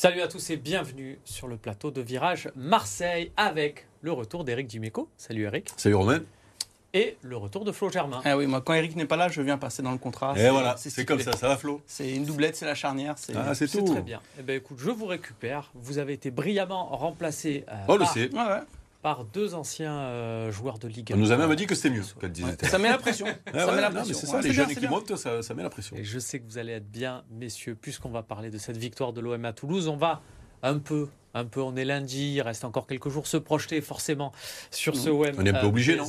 Salut à tous et bienvenue sur le plateau de Virage Marseille avec le retour d'Eric Dimeco. Salut Eric. Salut Romain. Et le retour de Flo Germain. Ah oui, moi quand Eric n'est pas là, je viens passer dans le contrat. Et voilà, c'est comme ça, ça va Flo. C'est une doublette, c'est la charnière. Ah, c'est tout. très bien. Eh ben, écoute, je vous récupère. Vous avez été brillamment remplacé. Euh, oh, par... le sait. Ouais, ouais par deux anciens euh, joueurs de Ligue 1. On nous a même dit que c'était mieux Ça met la pression. ça met la pression. C'est ça, les jeunes qui montent, ça, ça, met la pression. Et je sais que vous allez être bien, messieurs, puisqu'on va parler de cette victoire de l'OM à Toulouse. On va un peu, un peu, on est lundi, il reste encore quelques jours, se projeter forcément sur ce OM. On est un peu obligé, non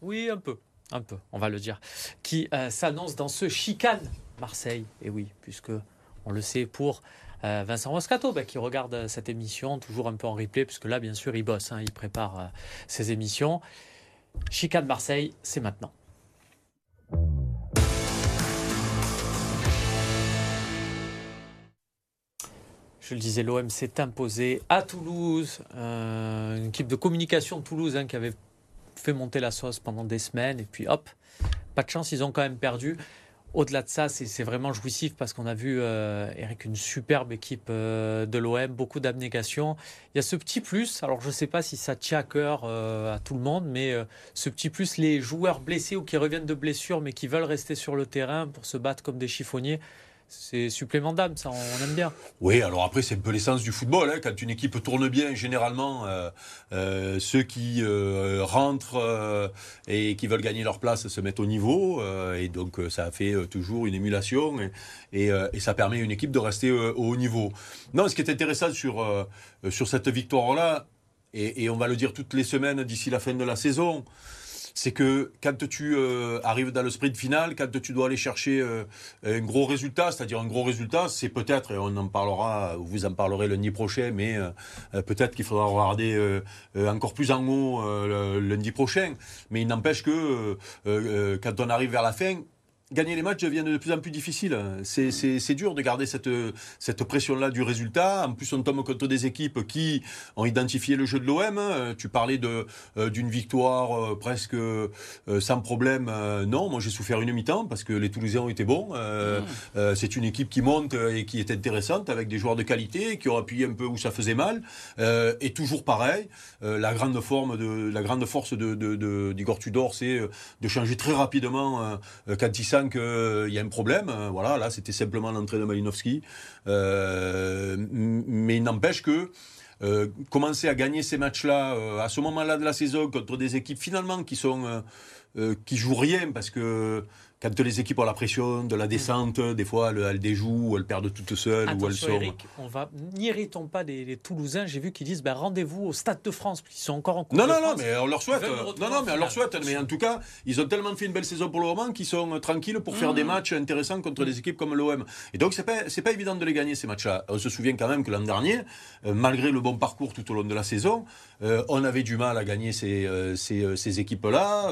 Oui, un peu, un peu, on va le dire. Qui euh, s'annonce dans ce chicane Marseille. Et oui, puisque on le sait pour euh, Vincent Moscato, bah, qui regarde euh, cette émission toujours un peu en replay, puisque là, bien sûr, il bosse, hein, il prépare euh, ses émissions. Chicane Marseille, c'est maintenant. Je le disais, l'OM s'est imposé à Toulouse, une équipe de communication de Toulouse hein, qui avait fait monter la sauce pendant des semaines, et puis hop, pas de chance, ils ont quand même perdu. Au-delà de ça, c'est vraiment jouissif parce qu'on a vu, euh, Eric, une superbe équipe euh, de l'OM, beaucoup d'abnégation. Il y a ce petit plus, alors je ne sais pas si ça tient à cœur euh, à tout le monde, mais ce petit plus, les joueurs blessés ou qui reviennent de blessures mais qui veulent rester sur le terrain pour se battre comme des chiffonniers, c'est supplément d'âme, ça, on aime bien. Oui, alors après, c'est un peu l'essence du football. Hein. Quand une équipe tourne bien, généralement, euh, euh, ceux qui euh, rentrent et qui veulent gagner leur place se mettent au niveau. et donc, ça fait toujours une émulation et, ça permet à une équipe de rester au haut niveau. Non, ce qui est intéressant sur, sur cette victoire-là, et, et, on va le dire toutes les semaines d'ici la fin de la saison, c'est que quand tu euh, arrives dans le sprint final, quand tu dois aller chercher euh, un gros résultat, c'est-à-dire un gros résultat, c'est peut-être, et on en parlera, vous en parlerez lundi prochain, mais euh, peut-être qu'il faudra regarder encore plus en haut lundi prochain. Mais il n'empêche que quand on arrive vers la fin, gagner les matchs devient de plus en plus difficile. C'est dur de garder cette, cette pression-là du résultat. En plus, on tombe contre des équipes qui ont identifié le jeu de l'OM. Tu parlais euh, d'une victoire euh, presque euh, sans problème. Non, moi j'ai souffert une mi-temps parce que les Toulousains ont été bons. Mmh. C'est une équipe qui monte et qui est intéressante avec des joueurs de qualité qui ont appuyé un peu où ça faisait mal. et toujours pareil, la grande forme de la grande force de, de, d'Igor Tudor, c'est de changer très rapidement quand il qu'il euh, y a un problème. Euh, voilà, là, c'était simplement l'entrée de Malinowski. Euh, mais il n'empêche que commencer à gagner ces matchs-là à ce moment-là de la saison contre des équipes finalement qui sont qui jouent rien parce que quand les équipes ont la pression de la descente, des fois elles, déjouent, ou elles perdent toutes seules, ou elles sont. Eric, on va n'irritons pas les, Toulousains. J'ai vu qu'ils disent ben, rendez-vous au Stade de France, ils sont encore en Coupe Non, non, non, mais on leur souhaite. Non, non, mais on leur souhaite. Mais en tout cas, ils ont tellement fait une belle saison pour le moment qu'ils sont tranquilles pour faire des mmh. matchs intéressants contre des équipes comme l'OM. Et donc c'est pas c'est pas évident de les gagner ces matchs-là. On se souvient quand même que l'an dernier, euh, malgré le bon parcours tout au long de la saison, euh, on avait du mal à gagner ces, euh, ces, ces équipes-là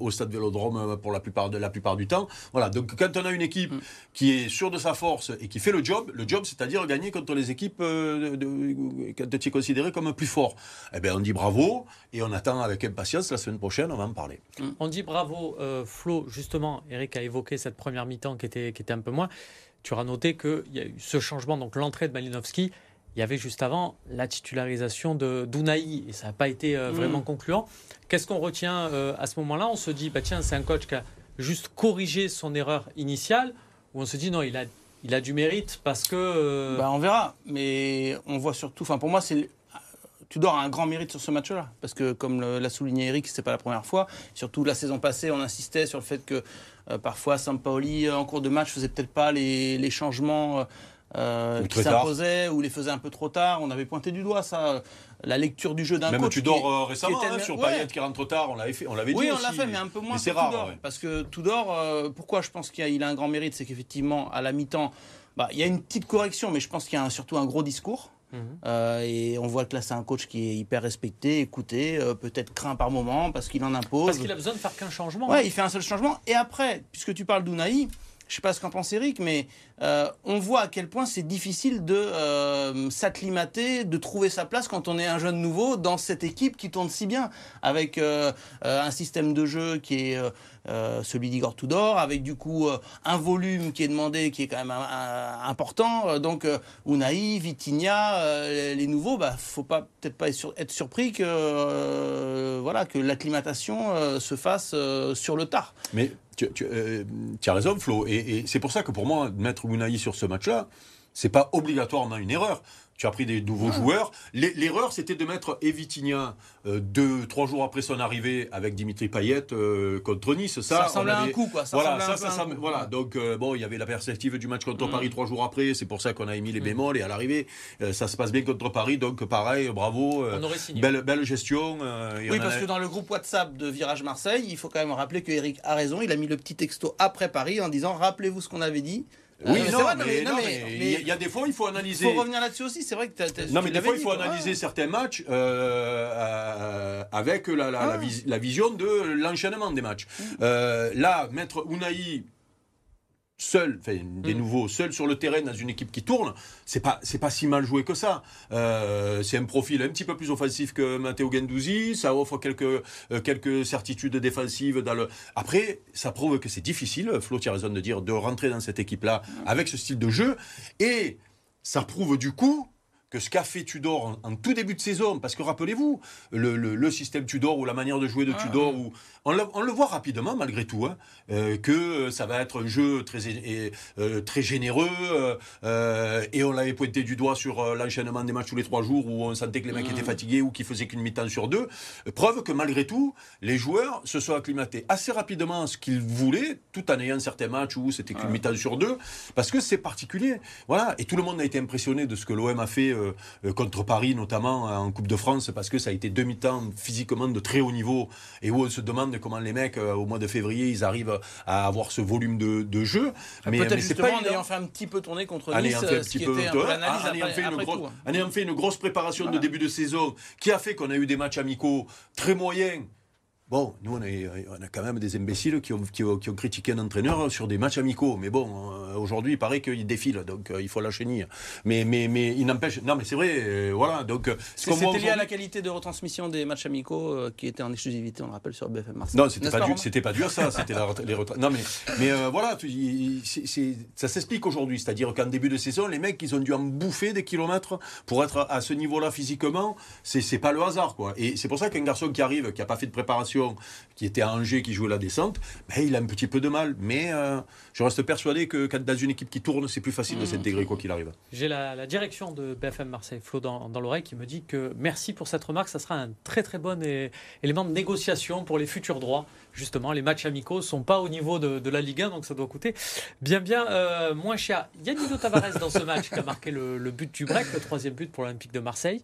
au Stade Vélodrome pour la plupart de la plupart du temps. Voilà. Donc quand on a une équipe mm. qui est sûre de sa force et qui fait le job, le job c'est-à-dire gagner contre les équipes euh, de, quand tu es considéré comme plus fort, eh bien on dit bravo et on attend avec impatience la semaine prochaine, on va en parler. Mm. On dit bravo, euh, Flo, justement, Eric a évoqué cette première mi-temps qui était, qui était un peu moins. Tu auras noté qu'il y a eu ce changement, donc l'entrée de Malinowski. Il y avait juste avant la titularisation de d'Ounaï et ça n'a pas été euh, vraiment mm. concluant. Qu'est-ce qu'on retient à ce moment-là? On se dit, bah tiens, c'est un coach qui a juste corriger son erreur initiale ou on se dit non, il a, du mérite parce que. Euh, bah, on verra, mais on voit surtout. Enfin, pour moi, c'est. Tudor a un grand mérite sur ce match-là, parce que comme l'a souligné Eric, c'est pas la première fois. Surtout la saison passée, on insistait sur le fait que euh, parfois Sampaoli, en cours de match, faisait peut-être pas les, les changements. Euh, qui s'imposaient ou les faisait un peu trop tard. On avait pointé du doigt ça, la lecture du jeu d'un coach. Même tu dors euh, récemment hein, sur Payet qui rentre trop tard, on l'avait fait, on l'avait oui, dit. Oui, on l'a fait, mais un peu moins. C'est rare, parce que Tudor, euh, pourquoi je pense qu'il a, a, un grand mérite, c'est qu'effectivement à la mi-temps, bah, il y a une petite correction, mais je pense qu'il y a surtout un gros discours. Mhm. Euh, et on voit que là, c'est un coach qui est hyper respecté, écouté, peut-être craint par moment parce qu'il en impose. Parce qu'il a besoin de faire qu'un changement. Ouais, il fait un seul changement. Et après, puisque tu parles d'Ounaï, je sais pas ce qu'en pense Eric, mais euh, on voit à quel point c'est difficile de euh, s'acclimater, de trouver sa place quand on est un jeune nouveau dans cette équipe qui tourne si bien, avec euh, un système de jeu qui est celui d'Igor Tudor, avec du coup un volume qui est demandé, qui est quand même important. Donc Unai, Vitinha, les nouveaux, bah faut peut-être pas être surpris que voilà que l'acclimatation se fasse sur le tard. Mais tu, euh, as raison, Flo. Et, c'est pour ça que pour moi, mettre Unai sur ce match-là, c'est pas obligatoirement une erreur tu as pris des nouveaux joueurs. L'erreur, c'était de mettre Evitigna euh, deux, trois jours après son arrivée avec Dimitri Payet euh, contre Nice. Ça, ça ressemblait à un coup, quoi. Ça voilà, ça, ça, voilà. Donc, euh, bon, il y avait la perspective du match contre mm. Paris trois jours après. C'est pour ça qu'on a émis les mm. bémols. Et à l'arrivée, ça se passe bien contre Paris. Donc, pareil, bravo. belle, belle gestion. oui, parce que dans le groupe WhatsApp de Virage Marseille, il faut quand même rappeler que Eric a raison. Il a mis le petit texto après Paris en disant Rappelez-vous ce qu'on avait dit. Oui, non, mais, il y a des fois, il faut analyser. Il faut revenir là-dessus aussi. C'est vrai que tu Non, mais des fois, il faut analyser certains matchs euh, euh, avec la, la, la, ah. vision de l'enchaînement des matchs. Mm. Euh, là, mettre Unai seul, enfin, des mm. nouveaux, seul sur le terrain dans une équipe qui tourne, c'est pas, c'est pas si mal joué que ça. Euh, c'est un profil un petit peu plus offensif que Matteo Gendouzi, ça offre quelques, euh, quelques certitudes défensives dans le. Après, ça prouve que c'est difficile, Flo, tu as raison de dire, de rentrer dans cette équipe-là avec ce style de jeu, et ça prouve du coup que ce qu'a fait Tudor en, tout début de saison, parce que rappelez-vous, le, système Tudor ou la manière de jouer de ah, Tudor, ou, on, le, voit rapidement malgré tout, hein, euh, que ça va être un jeu très, euh, très généreux, euh, et on l'avait pointé du doigt sur l'enchaînement des matchs tous les trois jours où on sentait que les mecs étaient fatigués ou qu'ils faisaient qu'une mi-temps sur deux. Preuve que malgré tout, les joueurs se sont acclimatés assez rapidement à ce qu'ils voulaient, tout en ayant certains matchs où c'était qu'une mi-temps sur deux, parce que c'est particulier. Voilà, et tout le monde a été impressionné de ce que l'OM a fait contre Paris, notamment euh, en Coupe de France, parce que ça a été demi-temps physiquement de très haut niveau et où on se demande comment les mecs, au mois de février, ils arrivent à avoir ce volume de, de jeu. Mais, peut-être justement pas en ayant fait un petit peu tourner contre Nice, en fait un peu, en, ayant fait, une fait une grosse préparation de début de saison. Qui a fait qu'on a eu des matchs amicaux très moyens Bon, nous, on, a quand même des imbéciles qui ont, qui, ont, critiqué un entraîneur sur des matchs amicaux. Mais bon, euh, aujourd'hui, il paraît qu'il défile, donc euh, il faut la chenille. Mais, mais, mais il n'empêche. Non, mais c'est vrai, euh, voilà. Donc, c'était lié à la qualité de retransmission des matchs amicaux qui étaient en exclusivité, on le rappelle, sur BFM Marseille. Non, c'était pas, du, pas à ça. C'était les Non, mais, mais voilà, ça s'explique aujourd'hui. C'est-à-dire qu'en début de saison, les mecs, ils ont dû en bouffer des kilomètres pour être à ce niveau-là physiquement. C'est pas le hasard, quoi. Et c'est pour ça qu'un garçon qui arrive, qui n'a pas fait de préparation, qui était à Angers, qui jouait la descente, ben, il a un petit peu de mal. Mais euh, je reste persuadé que quand dans une équipe qui tourne, c'est plus facile de mmh. s'intégrer quoi qu'il arrive. J'ai la, direction de BFM Marseille, Flo, dans, l'oreille, qui me dit que merci pour cette remarque. Ça sera un très très bon élément de négociation pour les futurs droits. Justement, les matchs amicaux ne sont pas au niveau de, la Ligue 1, donc ça doit coûter bien bien euh, moins cher. Yannick Tavares dans ce match qui a marqué le, le but du break, le troisième but pour l'Olympique de Marseille.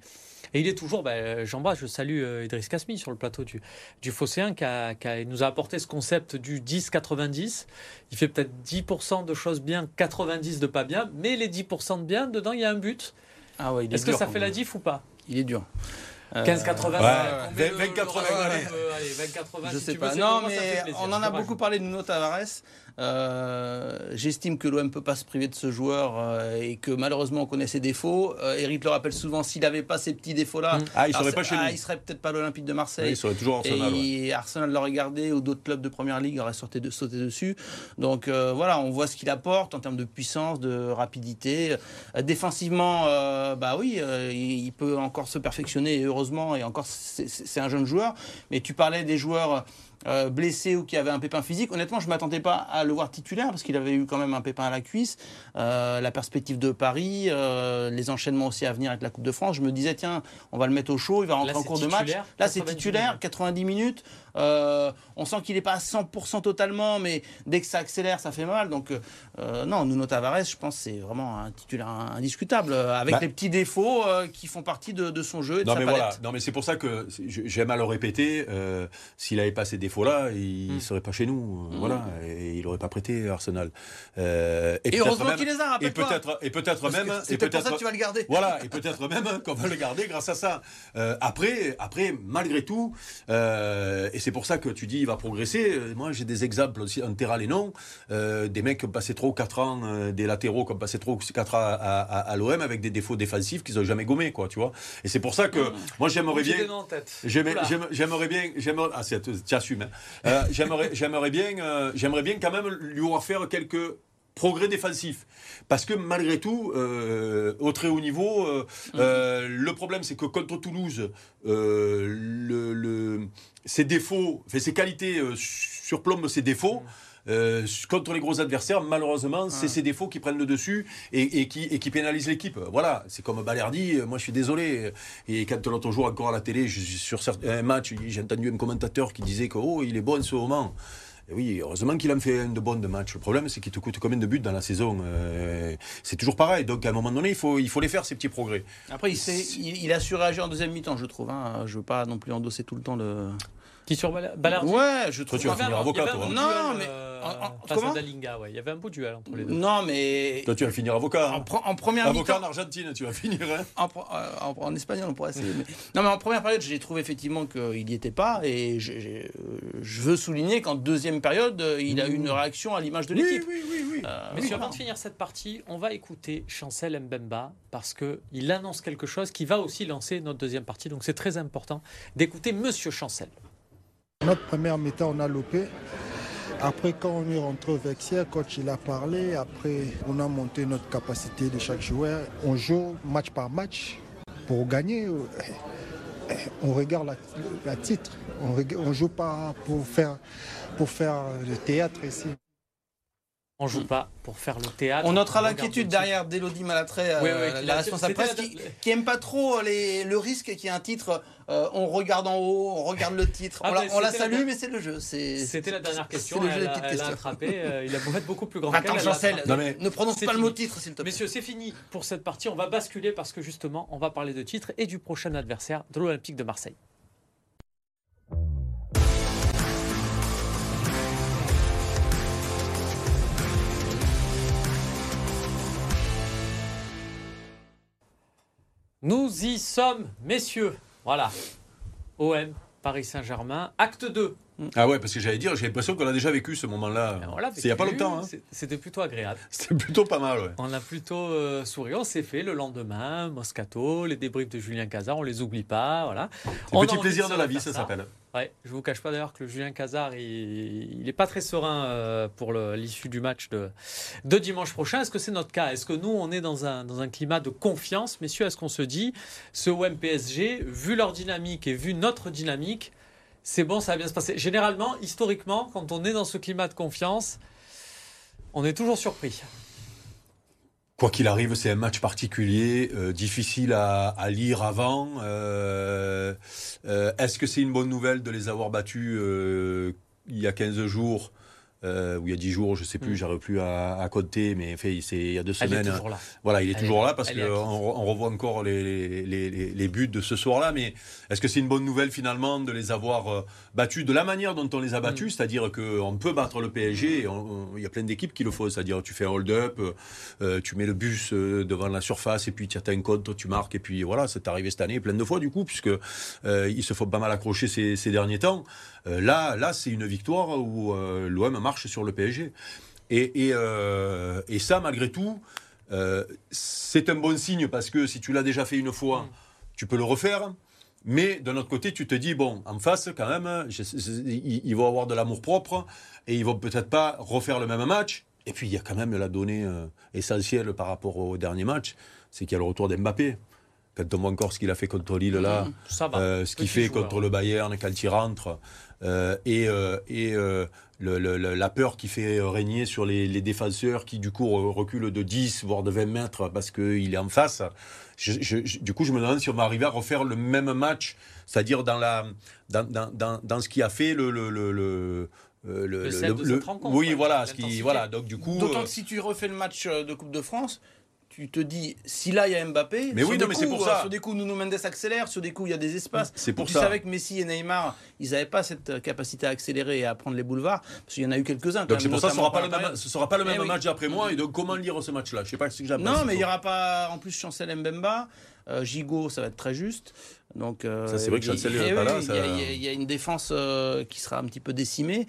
Et il est toujours, ben, je salue euh, Idriss Kasmi sur le plateau du, du Phocéen qui, nous a apporté ce concept du 10-90. Il fait peut-être 10% de choses bien, 90% de pas bien, mais les 10% de bien, dedans, il y a un but. Ah ouais, Est-ce que ça fait la diff ou pas? Il est dur. 15-80 ouais, 20-80 Je sais pas. Non, mais on en a beaucoup parlé de Nuno Tavares. Euh, j'estime que l'OM peut pas se priver de ce joueur euh, et que malheureusement on connaît ses défauts. Euh, Eric le rappelle souvent, s'il n'avait pas ces petits défauts-là, mm. ah, il serait pas chez ah, il serait peut-être pas l'Olympique de Marseille. il serait toujours Arsenal. Et Arsenal l'aurait gardé ou d'autres clubs de première ligue auraient sauté, de, sauté dessus. Donc voilà, on voit ce qu'il apporte en termes de puissance, de rapidité. défensivement, bah oui, il peut encore se perfectionner heureusement et encore c'est un jeune joueur. Mais tu parlais des joueurs euh, blessé ou qui avait un pépin physique. Honnêtement, je ne m'attendais pas à le voir titulaire parce qu'il avait eu quand même un pépin à la cuisse. Euh, la perspective de Paris, euh, les enchaînements aussi à venir avec la Coupe de France. Je me disais, tiens, on va le mettre au chaud, il va rentrer en cours de match. Là, c'est titulaire, 90 minutes. on sent qu'il n'est pas à 100% totalement, mais dès que ça accélère, ça fait mal. Donc, non, Nuno Tavares, je pense, c'est vraiment un titulaire indiscutable, avec bah les petits défauts qui font partie de, son jeu. Et de non, mais voilà. non, mais c'est pour ça que j'aime à le répéter. S'il n'avait pas ces défauts, là il ne hmm. serait pas chez nous. Euh, hmm. Voilà, et il n'aurait pas prêté Arsenal. Euh, et, heureusement qu'il les a, et peut-être, et peut-être même. C'est pour ça que tu vas le garder. Voilà, et peut-être même qu'on va le garder grâce à ça. Euh, après, après, malgré tout, et c'est pour ça que tu dis il va progresser. Moi, j'ai des exemples aussi en terrain et non. Des mecs qui ont passé trop 4 ans, des latéraux qui ont passé trop 4 ans à, à, à l'OM avec des défauts défensifs qu'ils n'ont jamais gommés, quoi, tu vois. Et c'est pour ça que moi, j'aimerais J'ai bien. J'aimerais bien, j'aimerais, ah, c'est- tu hein. Euh, j'aimerais, j'aimerais bien, euh, j'aimerais bien quand même lui voir faire quelques progrès défensifs. Parce que malgré tout, euh, au très haut niveau, euh, euh, le problème c'est que contre Toulouse, le, le- ses défauts, enfin, ses qualités surplombent ses défauts. Euh, contre les gros adversaires, malheureusement, c'est ces défauts qui prennent le dessus et, et qui, et qui pénalisent l'équipe. Voilà, c'est comme Balerdi, euh, moi je suis désolé. Et quand l'autre jour encore à la télé, je, sur certains matchs, j'ai entendu un commentateur qui disait que oh, il est bon en ce moment. Et oui, heureusement qu'il en fait un de bon de match. Le problème, c'est qu'il te coûte combien de buts dans la saison Euh, C'est toujours pareil. Donc à un moment donné, il faut, il faut les faire, ces petits progrès. Après, il, il, il a su réagir en deuxième mi-temps, je trouve. Hein. Je veux pas non plus endosser tout le temps le. Qui sur Ouais, je Toi, trouve. tu vas Il y avait finir un- avocat, toi, hein. beau Non, duel, mais- euh, en- en- face comment à Dalinga, ouais. Il y avait un beau duel entre les deux. Non, mais Toi, tu vas finir avocat. en, hein. pre- en première Avocat mi-temps. en Argentine, tu vas finir. Hein. En, euh, en- en espagnol, on pourrait essayer. Non, mais en première période, j'ai trouvé effectivement qu'il n'y était pas. Et je, euh, je veux souligner qu'en deuxième période, il a eu une réaction à l'image de l'équipe. oui, oui, oui. Messieurs, avant de finir cette partie, on va écouter Chancel Mbemba parce qu'il annonce quelque chose qui va aussi lancer notre deuxième partie. Donc c'est très important d'écouter Monsieur Chancel. Notre première mi-temps, on a loupé. Après, quand on est rentré au vestiaire, coach il a parlé. Après, on a monté notre capacité de chaque joueur. On joue match par match pour gagner. On regarde la, la titre. On ne joue pas pour faire, pour faire le théâtre ici. On joue pas pour faire le théâtre. On notera l'inquiétude derrière d'Elodie Malatré, euh, Oui, oui, qui la responsable presse, qui, qui aime pas trop les- le risque qu'il y ait un titre. euh, on regarde en haut, on regarde le titre. Ah, on la, mais on la c'était la salue, mais c'est le jeu. C'est- C'était la dernière question. le jeu Elle, a, elle a attrapé. euh, il a beau être beaucoup plus grand. Attends, Chancel, mais- ne prononce pas le mot titre, s'il te plaît. Messieurs, c'est fini pour cette partie. On va basculer parce que justement, on va parler de titre et du prochain adversaire de l'Olympique de Marseille. Nous y sommes, messieurs. Voilà. OM, Paris Saint-Germain, acte 2. Ah ouais, parce que j'allais dire, j'ai l'impression qu'on a déjà vécu ce moment-là. C'est il n'y a pas longtemps. Hein. C'était plutôt agréable. C'était plutôt pas mal, ouais. On a plutôt euh, souri, on s'est fait le lendemain, Moscato, les débriefs de Julien Cazard, on les oublie pas, voilà. On petit plaisir de la vie, ça s'appelle. Ouais, je vous cache pas d'ailleurs que le Julien Cazard, il n'est pas très serein euh, pour l'issue du match de, de dimanche prochain. Est-ce que c'est notre cas? Est-ce que nous, on est dans un, dans un climat de confiance? Messieurs, est-ce qu'on se dit, ce OM PSG, vu leur dynamique et vu notre dynamique, c'est bon, ça va bien se passer Généralement, historiquement, quand on est dans ce climat de confiance, on est toujours surpris. Quoi qu'il arrive, c'est un match particulier, euh, difficile à, lire avant. Euh, euh, Est-ce que c'est une bonne nouvelle de les avoir battus il y a 15 jours euh, ou il y a 10 jours, je sais plus, Mm. j'arrive plus à, à compter, mais en fait, c'est il y a deux Elle est semaines. toujours là. Voilà, il est Elle toujours est- là parce est qu'on on revoit encore les, les, les- les buts de ce soir-là. Mais est-ce que c'est une bonne nouvelle finalement de les avoir euh, battus de la manière dont on les a battus? Mm. C'est-à-dire qu'on peut battre le PSG. Il y a plein d'équipes qui le font. C'est-à-dire tu fais un hold-up, euh, tu mets le bus euh, devant la surface et puis tu atteins un compte, tu marques. Et puis voilà, c'est arrivé cette année plein de fois du coup, puisque euh, se font pas mal accrocher ces, ces derniers temps. Là, là c'est une victoire où l'OM marche sur le PSG. Et, et, euh, et ça, malgré tout, euh, c'est un bon signe parce que si tu l'as déjà fait une fois, tu peux le refaire. Mais d'un autre côté, tu te dis, bon, en face, quand même, ils vont avoir de l'amour propre et ils vont peut-être pas refaire le même match. Et puis, il y a quand même la donnée euh, essentielle par rapport au dernier match, c'est qu'il y a le retour d'Mbappé. Quand on voit encore ce qu'il a fait contre Lille là, va. euh, ce qu'il fait joueur. contre le Bayern quand il rentre, euh, et, euh, et euh, le- le- le- la peur qui fait régner sur les, les défenseurs qui du coup re- reculent de 10 voire de 20 mètres parce qu'il est en face. Je- je- je- du coup, je me demande si on va arriver à refaire le même match, c'est-à-dire dans, la, dans, dans, dans, dans ce qui a fait le... le, le, le le- Le oui, voilà, ce qui, voilà. Donc du coup, D'autant euh, que si tu refais le match de Coupe de France, tu te dis, si là il y a Mbappé, Mais sur oui, des non, mais c'est coups, pour euh, ça. Sur des coups, Nuno Mendes accélère, sur des coups, il y a des espaces. C'est pour tu ça. savais que Messi et Neymar, ils n'avaient pas cette euh, capacité à accélérer et à prendre les boulevards, parce qu'il y en a eu quelques-uns. donc c'est pour ça que ce notamment sera pas le la même, période. ce sera pas le Eh même oui. match d'après moi. Et donc comment lire ce match-là? Je sais pas ce que j'appelle. Non, mais il n'y aura pas en plus Chancel Mbemba. Euh, Gigot, ça va être très juste. Donc, euh, Ça, c'est vrai que il y a- Chancel eh est pas là, ça- Il y a- y, une défense euh, qui sera un petit peu décimée.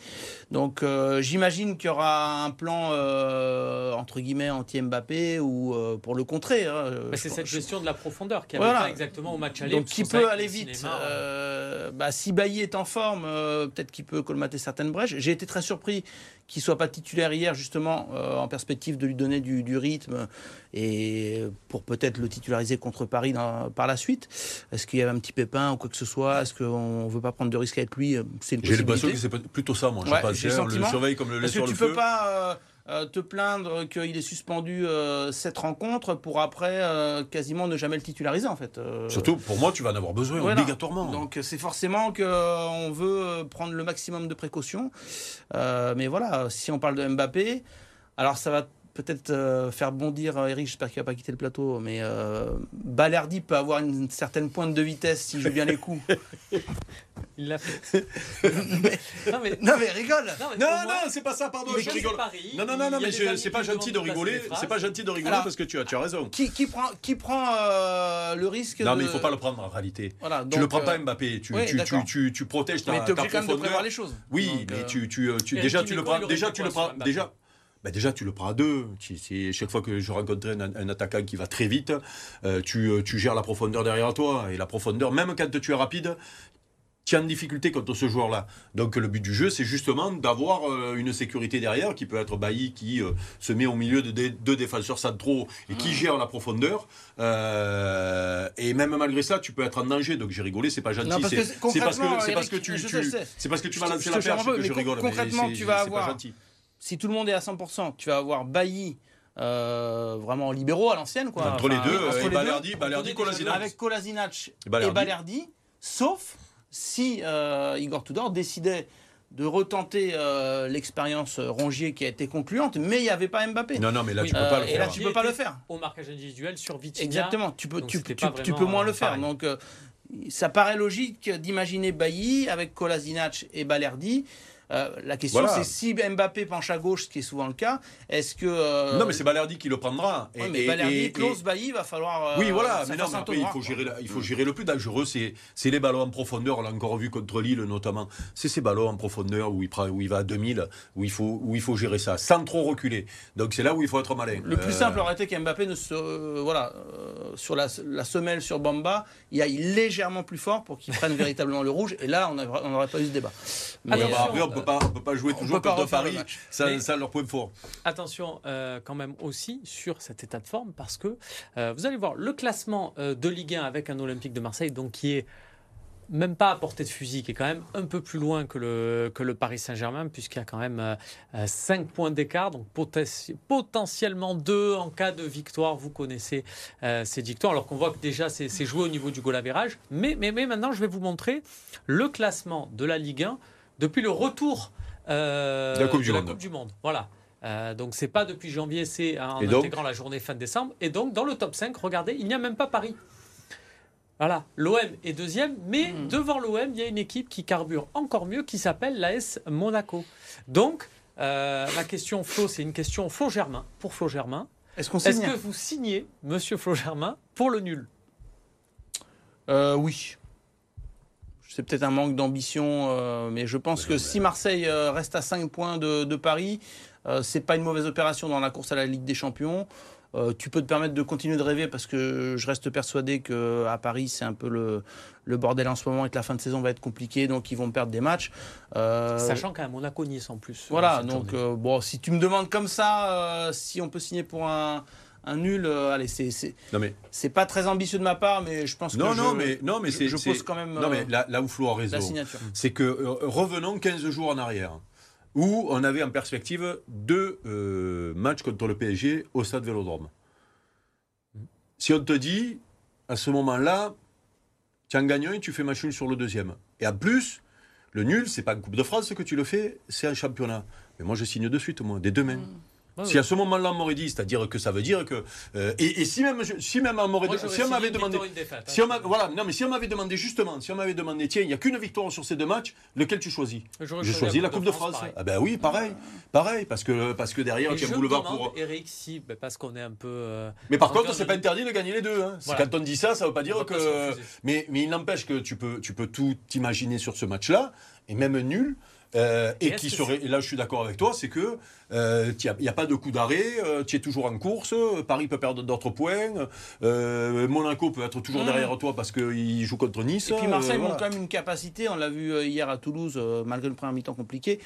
Donc, euh, j'imagine qu'il y aura un plan euh, entre guillemets anti-Mbappé ou euh, pour le contrer. hein. Je c'est cette gestion de la profondeur qui Voilà. avait pas exactement au match aller. donc qui peut aller le vite. cinéma, Euh, bah, si Bailly est en forme, euh, peut-être qu'il peut colmater certaines brèches. J'ai été très surpris qu'il soit pas titulaire hier, justement, euh, en perspective de lui donner du, du rythme et pour peut-être le titulariser contre Paris dans- par la suite. Est-ce qu'il y avait un petit pépin ou quoi que ce soit? Est-ce qu'on veut pas prendre de risques avec lui? C'est une J'ai l'impression que c'est plutôt ça, moi. Je Ouais, j'ai le le surveille comme le lait Parce que sur tu peux pas euh, euh, te plaindre qu'il est suspendu euh, cette rencontre pour après euh, quasiment ne jamais le titulariser en fait. Euh, Surtout, pour moi, tu vas en avoir besoin, voilà. obligatoirement. Donc c'est forcément qu'on veut euh, prendre le maximum de précautions. Euh, mais voilà, si on parle de Mbappé, alors ça va peut-être euh, faire bondir euh, Eric, j'espère qu'il va pas quitter le plateau, mais euh, Balerdi peut avoir une certaine pointe de vitesse s'il joue bien les coups. Il l'a fait. non, mais, non mais rigole non, mais Non, non, c'est pas ça, pardon, je rigole. Paris, Non, non, non, non, mais c'est qui pas gentil de rigoler. C'est pas gentil de rigoler Alors- parce que tu as, tu as raison. qui, qui prend, qui prend euh, le risque Non, de... mais il faut pas le prendre en réalité. Voilà, tu donc, le prends pas euh, Mbappé, tu, oui, tu, tu, tu, tu protèges ta, Mais ta quand même de prévoir les choses. Oui, Donc, mais euh, tu, tu, tu- déjà tu le prends, déjà tu le prends, déjà. Ben déjà, tu le prends à deux. Tu- chaque fois que je rencontrais un, un attaquant qui va très vite, euh, tu, euh, tu gères la profondeur derrière toi. Et la profondeur, même quand tu es rapide, tu es en difficulté contre ce joueur-là. Donc le but du jeu, c'est justement d'avoir euh, une sécurité derrière, qui peut être Bailly, qui euh, se met au milieu de deux défenseurs centraux et qui gère la profondeur. Euh, et même malgré ça, tu peux être en danger. Donc j'ai rigolé, c'est pas gentil. C'est c'est parce que c'est parce que tu, c'est parce que tu vas lancer la perche que je rigole. concrètement, tu vas avoir- pas gentil. Si tout le monde est à 100%, tu vas avoir Bailly euh, vraiment libéraux à l'ancienne. quoi. Entre les Enfin, deux, entre et les deux, Balerdi, Kolasinac. avec Kolasinac Et Balerdi. et Balerdi, sauf si euh, Igor Tudor décidait de retenter euh, l'expérience Rongier qui a été concluante, mais il n'y avait pas Mbappé. Non, non, mais là, Oui, tu peux Euh, pas le et faire. là, tu peux pas le faire. Au marquage individuel sur Vitinha. Exactement, tu peux, tu, tu- tu moins le faire. pareil. Donc, euh, ça paraît logique d'imaginer Bailly avec Kolasinac et Balerdi. Euh, la question, Voilà. c'est si Mbappé penche à gauche, ce qui est souvent le cas, est-ce que. euh, Non, mais c'est Balerdi qui le prendra. Et- ouais, mais et- Balerdi, et- Bailly, va falloir. euh, Oui, voilà, mais non, mais après, il faut, gérer, la- il faut gérer le plus dangereux, c'est les ballons en profondeur, on l'a encore vu contre Lille notamment. C'est ces ballons en profondeur où il, prend, où il va à 2000, où il, faut, où il faut gérer ça, sans trop reculer. Donc c'est là où il faut être malin. Le plus simple aurait été qu'Mbappé ne se. voilà, sur la, la semelle sur Bamba, il aille légèrement plus fort pour qu'il prenne véritablement le rouge. Et là, on n'aurait pas eu ce débat. mais Attention, après, on peut pas, on peut pas jouer toujours contre Paris sans leur point fort. Attention euh, quand même aussi sur cet état de forme parce que euh, vous allez voir le classement euh, de Ligue 1 avec un Olympique de Marseille donc qui est même pas à portée de fusil, qui est quand même un peu plus loin que le, que le Paris Saint-Germain, puisqu'il y a quand même 5 points d'écart, donc poten- potentiellement 2 en cas de victoire. Vous connaissez euh, ces victoires, alors qu'on voit que déjà c'est c'est joué au niveau du goal average. Mais, mais, mais maintenant, je vais vous montrer le classement de la Ligue 1 depuis le retour euh, De la Coupe du de Monde. Monde. Voilà. Euh, donc c'est pas depuis janvier, c'est en donc intégrant la journée fin décembre. Et donc dans le top 5, regardez, il n'y a même pas Paris. Voilà, l'OM est deuxième, mais Mm. devant l'OM, il y a une équipe qui carbure encore mieux, qui s'appelle l'AS Monaco. Donc, euh, la question Flo, c'est une question Flo Germain, pour Flo Germain. Est-ce qu'on Est-ce signe que vous signez, monsieur Flo Germain, pour le nul? Euh, oui. C'est peut-être un manque d'ambition, euh, mais je pense que si Marseille euh, reste à 5 points de, de Paris, euh, c'est pas une mauvaise opération dans la course à la Ligue des Champions. Euh, tu peux te permettre de continuer de rêver parce que je reste persuadé que à Paris c'est un peu le, le bordel en ce moment et que la fin de saison va être compliquée, donc ils vont perdre des matchs. Euh, Sachant qu'à Monaco est en plus. voilà, donc euh, bon, si tu me demandes comme ça, euh, si on peut signer pour un, un nul, euh, allez, c'est c'est Non, mais, c'est pas très ambitieux de ma part, mais je pense non, que non, je, mais, non, mais je- c'est. je c'est- pose quand même Non, mais euh, là, là où Flo a raison, c'est que euh, revenons 15 jours en arrière, où on avait en perspective deux euh, matchs contre le PSG au stade Vélodrome. Si on te dit, à ce moment-là, tu en gagnes un et tu fais match nul sur le deuxième. Et en plus, le nul, c'est pas en Coupe de France que tu le fais, c'est un championnat. Mais moi, je signe de suite, moi, dès si à ce moment-là on m'aurait dit, c'est-à-dire que ça veut dire que euh, et, si même si même on m'aurait si on m'avait demandé hein, si on voilà non mais si on m'avait demandé justement si on m'avait demandé tiens il n'y a qu'une victoire sur ces deux matchs lequel tu choisis? J'ai choisi la Coupe de France. ah ben oui pareil pareil parce que parce que derrière tu as boulevard pour Eric si ben, parce qu'on est un peu euh, mais par contre c'est pas interdit de gagner les deux hein. quand on dit ça ça veut pas dire que mais mais il n'empêche que tu peux tu peux tout imaginer sur ce match-là et même nul euh, et, qui serait, et là je suis d'accord avec toi, c'est que il euh, n'y a, pas de coup d'arrêt, euh, tu es toujours en course, Paris peut perdre d'autres points, Monaco peut être toujours mmh. derrière toi parce qu'il joue contre Nice. Et puis Marseille montre quand même une capacité, on l'a vu hier à Toulouse, malgré le premier mi-temps compliqué,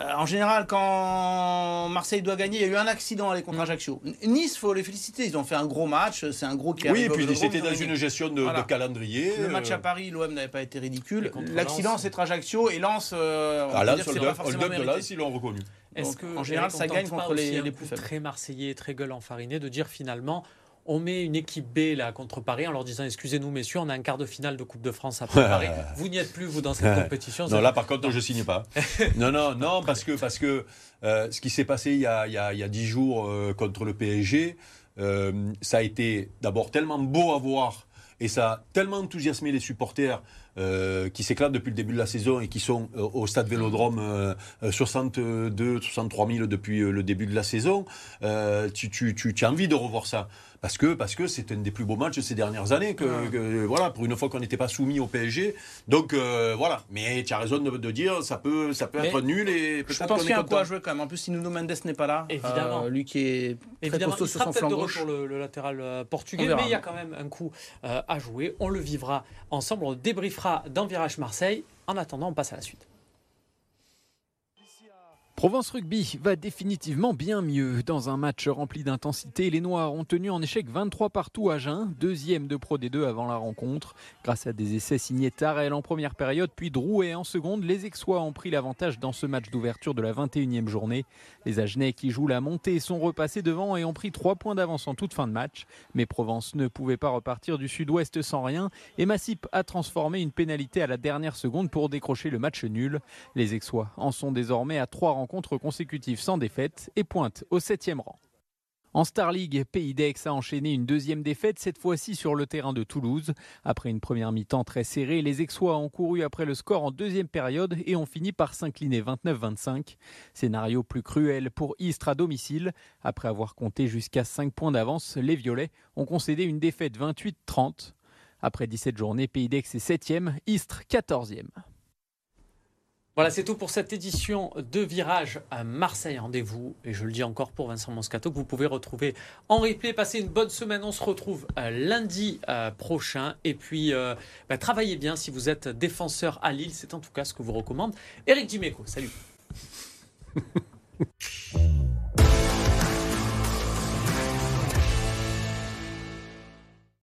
euh, en général, quand Marseille doit gagner, il y a eu un accident à aller contre mm. Ajaccio. Nice, faut les féliciter. Ils ont fait un gros match. C'est un gros qui Oui, et puis c'était dans une gestion de, calendrier. Le match à Paris, l'OM n'avait pas été ridicule. L'accident, c'est Ajaccio et Lens. Euh, Lens, de Lens, ils l'ont reconnu. Est-ce que en général, ça gagne contre les, les plus faibles Très marseillais, très gueule enfariné de dire finalement on met une équipe B là contre Paris en leur disant excusez-nous messieurs, on a un quart de finale de Coupe de France à préparer. vous n'y êtes plus vous dans cette compétition. non là par contre je signe pas. non non non parce que parce que euh, ce qui s'est passé il y a il y a, dix jours euh, contre le PSG, euh, ça a été d'abord tellement beau à voir et ça a tellement enthousiasmé les supporters. qui s'éclatent depuis le début de la saison et qui sont au stade Vélodrome 62, 63 000 depuis le début de la saison, tu, tu, tu as envie de revoir ça parce que parce que c'est un des plus beaux matchs de ces dernières années que, voilà pour une fois qu'on n'était pas soumis au PSG donc euh, voilà. Mais tu as raison de, dire ça peut ça peut être nul et je pense qu'il y a un coup à jouer quand même. En plus si Nuno Mendes n'est pas là. Évidemment. Euh, lui qui est très évidemment, costaud sur son flanc gauche. pour le, latéral euh, portugais mais il y a quand même un coup à jouer. On le vivra ensemble. On débriefera dans Virage Marseille. En attendant on passe à la suite Provence Rugby va définitivement bien mieux. Dans un match rempli d'intensité, les Noirs ont tenu en échec 23 partout à Jeun, deuxième de Pro D2 avant la rencontre. Grâce à des essais signés Tarel en première période, puis Drouet en seconde, les Aixois ont pris l'avantage dans ce match d'ouverture de la 21e journée. Les Agenais qui jouent la montée sont repassés devant et ont pris 3 points d'avance en toute fin de match. Mais Provence ne pouvait pas repartir du sud-ouest sans rien et Massip a transformé une pénalité à la dernière seconde pour décrocher le match nul. Les Aixois en sont désormais à 3 rencontres rencontres consécutives sans défaite et pointe au 7 rang. En Star League, Pays d'Aix a enchaîné une deuxième défaite, cette fois-ci sur le terrain de Toulouse. Après une première mi-temps très serrée, les Aixois ont couru après le score en deuxième période et ont fini par s'incliner 29-25. Scénario plus cruel pour Istres à domicile. Après avoir compté jusqu'à 5 points d'avance, les Violets ont concédé une défaite 28-30. Après 17 journées, Pays d'Aix est 7e, Istres 14e. Voilà, c'est tout pour cette édition de Virage à Marseille. Rendez-vous, et je le dis encore pour Vincent Moscato, que vous pouvez retrouver en replay. Passez une bonne semaine. On se retrouve euh, lundi euh, prochain. Et puis, euh, bah, travaillez bien si vous êtes défenseur à Lille. C'est en tout cas ce que vous recommande Eric Dimeco. Salut.